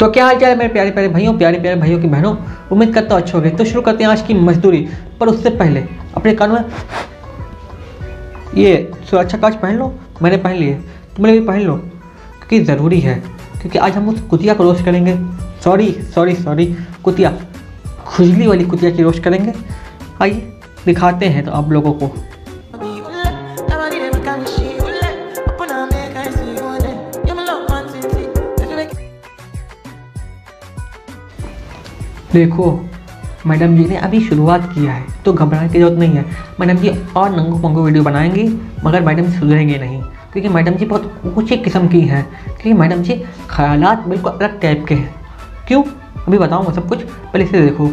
तो क्या हाल चाल है मेरे प्यारे प्यारे भाइयों, प्यारे प्यारे भाइयों की बहनों? उम्मीद करता हूँ अच्छे हो गए तो शुरू करते हैं आज की मजदूरी, पर उससे पहले अपने कानों में ये सुरक्षा काज पहन लो। मैंने पहन लिए। तुम भी पहन लो, क्योंकि ज़रूरी है। क्योंकि आज हम उस कुतिया को रोस्ट करेंगे। Sorry sorry sorry. कुतिया, खुजली वाली कुतिया की रोस्ट करेंगे। आइए, दिखाते हैं तो आप लोगों को। देखो, मैडम जी ने अभी शुरुआत किया है तो घबराने की ज़रूरत नहीं है। मैडम जी और नंगो पंगू वीडियो बनाएँगी, मगर मैडम जी सुधरेंगे नहीं, क्योंकि मैडम जी बहुत ऊँची किस्म की हैं। क्योंकि मैडम जी ख्यालात बिल्कुल अलग टाइप के हैं। क्यों? अभी बताऊँगा सब कुछ, पहले इसे देखो।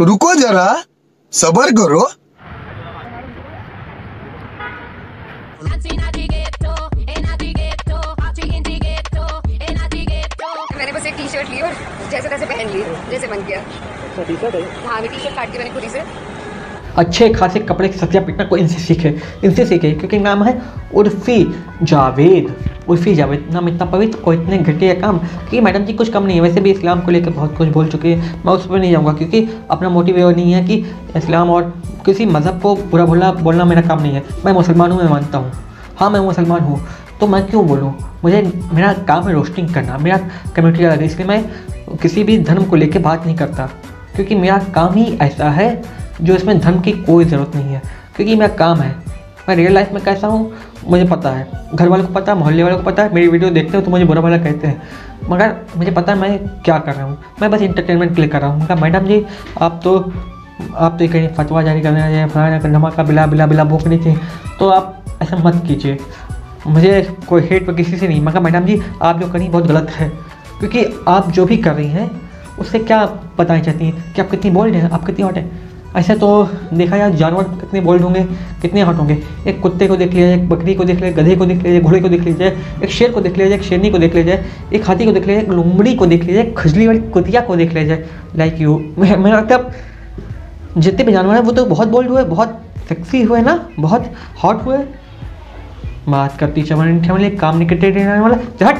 रुको जरा, सबर करो। मैंने बस एक टी शर्ट ली और जैसे तैसे पहन ली जैसे मन किया हाँ। मैं टी शर्ट काट दी मैंने खुद ही से अच्छे खासे कपड़े की सत्या पिटना को इनसे सीखे इनसे सीखे, क्योंकि नाम है उर्फी जावेद। उर्फी जावेद, नाम इतना पवित्र और इतने घटिया काम कि मैडम जी कुछ कम नहीं है। वैसे भी इस्लाम को लेकर बहुत कुछ बोल चुके हैं। मैं उस पर नहीं जाऊँगा, क्योंकि अपना मोटिव नहीं है कि इस्लाम और किसी मज़हब को बुरा भुला बोलना मेरा काम नहीं है। मैं मुसलमान हूँ, मैं मानता हूँ। हाँ मैं मुसलमान हूँ तो मैं क्यों बोलूँ? मुझे मेरा काम है रोस्टिंग करना, मेरा कम्युनिटी अलग है इसलिए मैं किसी भी धर्म को लेकर बात नहीं करता, क्योंकि मेरा काम ही ऐसा है जो इसमें धर्म की कोई ज़रूरत नहीं है, क्योंकि मेरा काम है। मैं रियल लाइफ में कैसा हूँ, मुझे पता है। घर वालों को पता है, मोहल्ले वालों को पता है, मेरी वीडियो देखते हो तो मुझे बुरा भला कहते हैं। मगर मुझे पता है मैं क्या कर रहा हूँ। मैं बस इंटरटेनमेंट के लिए कर रहा हूँ। मैडम जी, आप तो आप तो कहीं फतवा जारी करने जाए फलाना धमाका बिला बिला बिला भूख नहीं थी तो आप ऐसा मत कीजिए। मुझे कोई हेट पर किसी से नहीं, मगर मैडम जी, आप जो करी, बहुत गलत है। क्योंकि आप जो भी कर रही हैं, उससे क्या बताना चाहती हैं? कि आप कितनी बोल्ड हैं, आप कितनी हॉट हैं? ऐसे तो देखा जाए जानवर कितने बोल्ड होंगे कितने हॉट होंगे। एक कुत्ते को देख लिया जाए एक बकरी को देख लिया गधे को देख लिया जाए घोड़े को देख लिया जाए एक शेर को देख लिया जाए एक शेरनी को देख लिया जाए एक हाथी को देख लिया जाए एक लुमड़ी को देख लिया जाए खजली वाली कुतिया को देख लिया जाए लाइक यू मेरा मतलब जितने भी जानवर हैं वो तो बहुत बोल्ड हुए बहुत सेक्सी हुए ना बहुत हॉट हुए। बात करती चमन ठमन काम करते रहने वाला झट।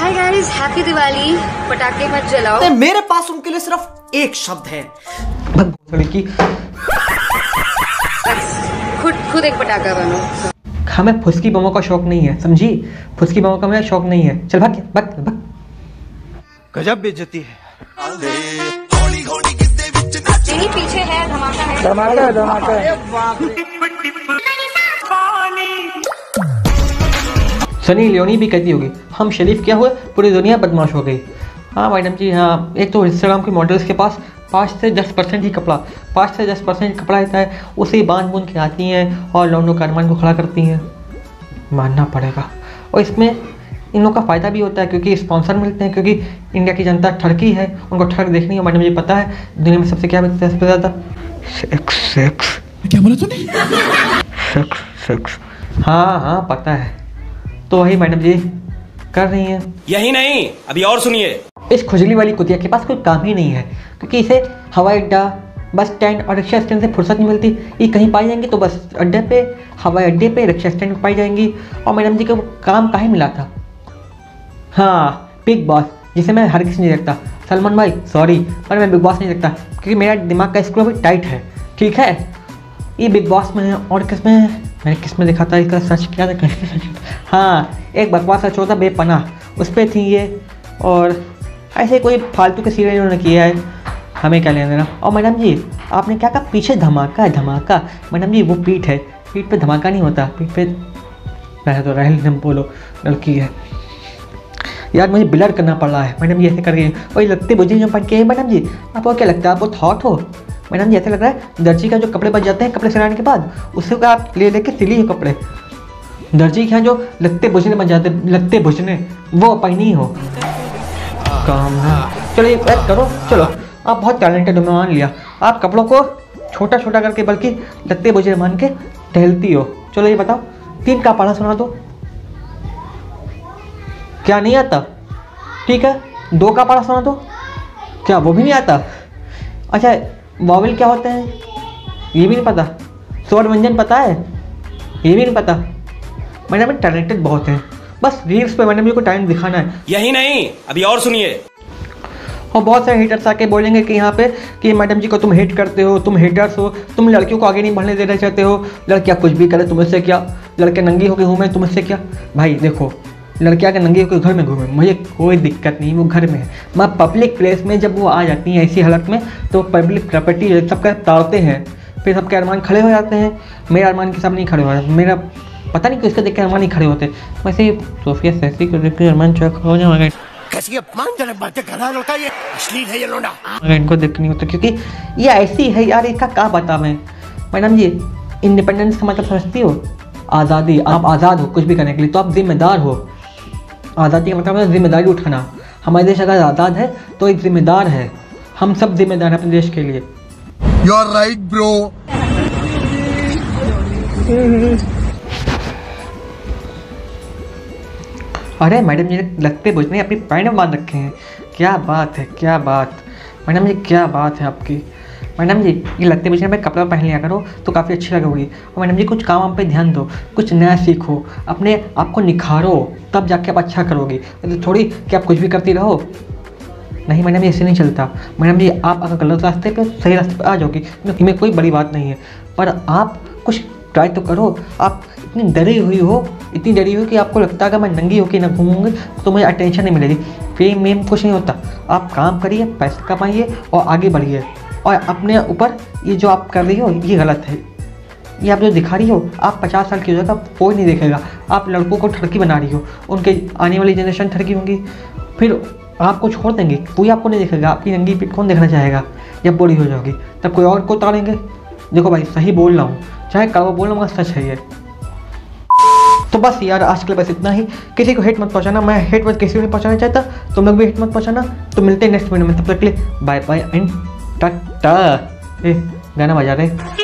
हाय गाइस हैप्पी दिवाली पटाखे मत जलाओ। मेरे पास उनके लिए सिर्फ़ एक शब्द है। की। खुद खुद एक पटाखा बनो। हमें फुसकी बमों का शौक नहीं है समझी? फुसकी बमों का मेरा शौक नहीं है। चल भाग भाग भाग। गजब बेइज्जती है। नहीं पीछे है धमाका है। सनी लियोनी भी कहती होगी हम शरीफ क्या हुए? पूरी दुनिया बदमाश हो गई। हाँ मैडम जी हाँ एक तो इंस्टाग्राम के मॉडल्स के पास पाँच से दस परसेंट ही कपड़ा पाँच से दस परसेंट कपड़ा रहता है उसे बाँध बूंद के आती हैं और लौंडों का अरमान को खड़ा करती हैं। मानना पड़ेगा। और इसमें इन लोगों का फ़ायदा भी होता है क्योंकि स्पॉन्सर मिलते हैं क्योंकि इंडिया की जनता ठरकी है उनको ठग देखनी है मैडम जी पता है दुनिया में सबसे क्या बिकता है सबसे ज़्यादा? सेक्स सेक्स क्या बोला तूने? सेक्स सेक्स हाँ हाँ पता है। तो वही मैडम जी कर रही हैं। यही नहीं अभी और सुनिए। इस खुजली वाली कुतिया के पास कोई काम ही नहीं है, क्योंकि इसे हवाई अड्डा, बस स्टैंड और रिक्शा स्टैंड से फुर्सत नहीं मिलती। ये कहीं पाई जाएँगी तो बस अड्डे पे, हवाई अड्डे पे रिक्शा स्टैंड पे पाई जाएँगी। और मैडम जी को काम काहे मिला था? हाँ बिग बॉस, जिसे मैं हर किसी नहीं देखता। सलमान भाई, सॉरी, पर मैं बिग बॉस नहीं देखता, क्योंकि मेरा दिमाग का स्क्रू भी टाइट है। ठीक है? ये बिग बॉस में है और किसमें? मैंने किसमें देखा था? इसका सर्च किया था हाँ एक बकवास सच होता बेपना उस पर थी ये और ऐसे कोई फालतू के सीरियल उन्होंने किया है। हमें क्या लेना देना? और मैडम जी, आपने क्या कहा? पीछे धमाका है, धमाका। मैडम जी, वो पीठ है। पीठ पे धमाका नहीं होता। पीठ पे रहे तो रहे बोलो, लड़की है। यार, मुझे ब्लर करना पड़ रहा है। मैडम जी, ऐसे कर रही वही लगते बुझे जो पहन के मैडम जी। आपको क्या लगता है? आपको हॉट हो। मैडम जी, ऐसा लग रहा है, दर्जी का जो कपड़े बच जाते हैं कपड़े सिलाने के बाद उससे आप ले लेके सिली हो कपड़े। दर्जी के यहाँ जो लगते बुझने बन जाते लगते बुझने, वो पहनी हो। काम है। चलो ये पैक करो। चलो, आप बहुत टैलेंटेड हो, मैं मान लिया। आप कपड़ों को छोटा छोटा करके, बल्कि लगते बुझे मान के टहलती हो। चलो, ये बताओ, तीन का पढ़ा सुना दो। क्या नहीं आता? ठीक है, दो का पढ़ा सुना दो। क्या, वो भी नहीं आता? अच्छा वॉवल क्या होते हैं? ये भी नहीं पता। स्वर व्यंजन पता है? ये भी नहीं पता। मैडम टैलेंटेड बहुत हैं। बस रील्स पे मैडम जी को टाइम दिखाना है। यही नहीं अभी और सुनिए। और बहुत सारे हेटर्स आके बोलेंगे कि यहाँ पे कि मैडम जी को तुम हेट करते हो तुम हेटर्स हो तुम लड़कियों को आगे नहीं बढ़ने देना चाहते हो। लड़कियाँ कुछ भी करे तुमसे क्या? लड़के नंगी होकर घूमे तुमसे क्या? भाई देखो लड़कियाँ के नंगी होकर घर में घूमे मुझे कोई दिक्कत नहीं वो घर में है। मैं पब्लिक प्लेस में जब वो आ जाती हैं ऐसी हालत में तो पब्लिक प्रॉपर्टी सबका ताड़ते हैं। फिर सबके अरमान खड़े हो जाते हैं। मेरा अरमान के सामने नहीं खड़े हो जाते मेरा पता नहीं किसके देख के अरमान ही खड़े होते वैसे सोफिया सैसी को देख के अरमान चौक हो जाएगा कैसी अपमानजनक बातें कर रहा है लड़का ये? अश्लील है ये लोना इनको देख नहीं होता क्योंकि ये ऐसी है यार इसका क्या बता मैं? मैडम जी इंडिपेंडेंस का मतलब समझती हो? आज़ादी आप आज़ाद हो कुछ भी करने के लिए तो आप जिम्मेदार हो। आज़ादी का मतलब है ज़िम्मेदारी उठाना। हमारे देश अगर आज़ाद है तो एक जिम्मेदार है। हम सब जिम्मेदार हैं अपने देश के लिए। यू आर राइट ब्रो अरे मैडम जी ने लगते बुझने अपनी पैंट बाँध रखे हैं। क्या बात है, क्या बात। मैडम जी, क्या बात है आपकी। मैडम जी, ये लगते बुझने में कपड़ा पहन लिया करो तो काफ़ी अच्छी लगोगी। और मैडम जी, कुछ काम वाम पे ध्यान दो, कुछ नया सीखो, अपने आप को निखारो, तब जाके आप अच्छा करोगी। तो थोड़ी कि आप कुछ भी करती रहो। नहीं मैडम जी, ऐसे नहीं चलता। मैडम जी, आप अगर गलत रास्ते पे, सही रास्ते पे आ जाओगी इसमें कोई बड़ी बात नहीं है। पर आप कुछ ट्राई तो करो, आप इतनी डरी हुई हो, इतनी डरी हुई कि आपको लगता है अगर मैं नंगी होकर ना घूमूँगी तो मुझे अटेंशन नहीं मिलेगी। फेम वेम कुछ नहीं होता। आप काम करिए, पैसा कमाइए और आगे बढ़िए। और अपने ऊपर ये जो आप कर रही हो, ये गलत है। ये आप जो दिखा रही हो, आप पचास साल की हो जाएगा कोई नहीं देखेगा। आप लड़कों को ठड़की बना रही हो, उनके आने वाली जनरेशन ठड़की होंगी। फिर आपको छोड़ देंगे, कोई आपको नहीं देखेगा। आपकी नंगी पीठ कौन देखना चाहेगा? जब बूढ़ी हो जाओगी, तब कोई और को उतारेंगे? देखो भाई, सही बोल रहा हूँ। चाहे कड़वा बोल रहा हूँ सच है ये। तो बस यार, आज के लिए बस इतना ही। किसी को हेट मत पहुंचाना, मैं हेट मत किसी को नहीं पहुंचाना चाहता। तुम लोग भी हेट मत पहुंचाना। तो मिलते हैं नेक्स्ट वीडियो में, तब तक के लिए बाय बाय एंड टाटा ए, गाना बजा रहे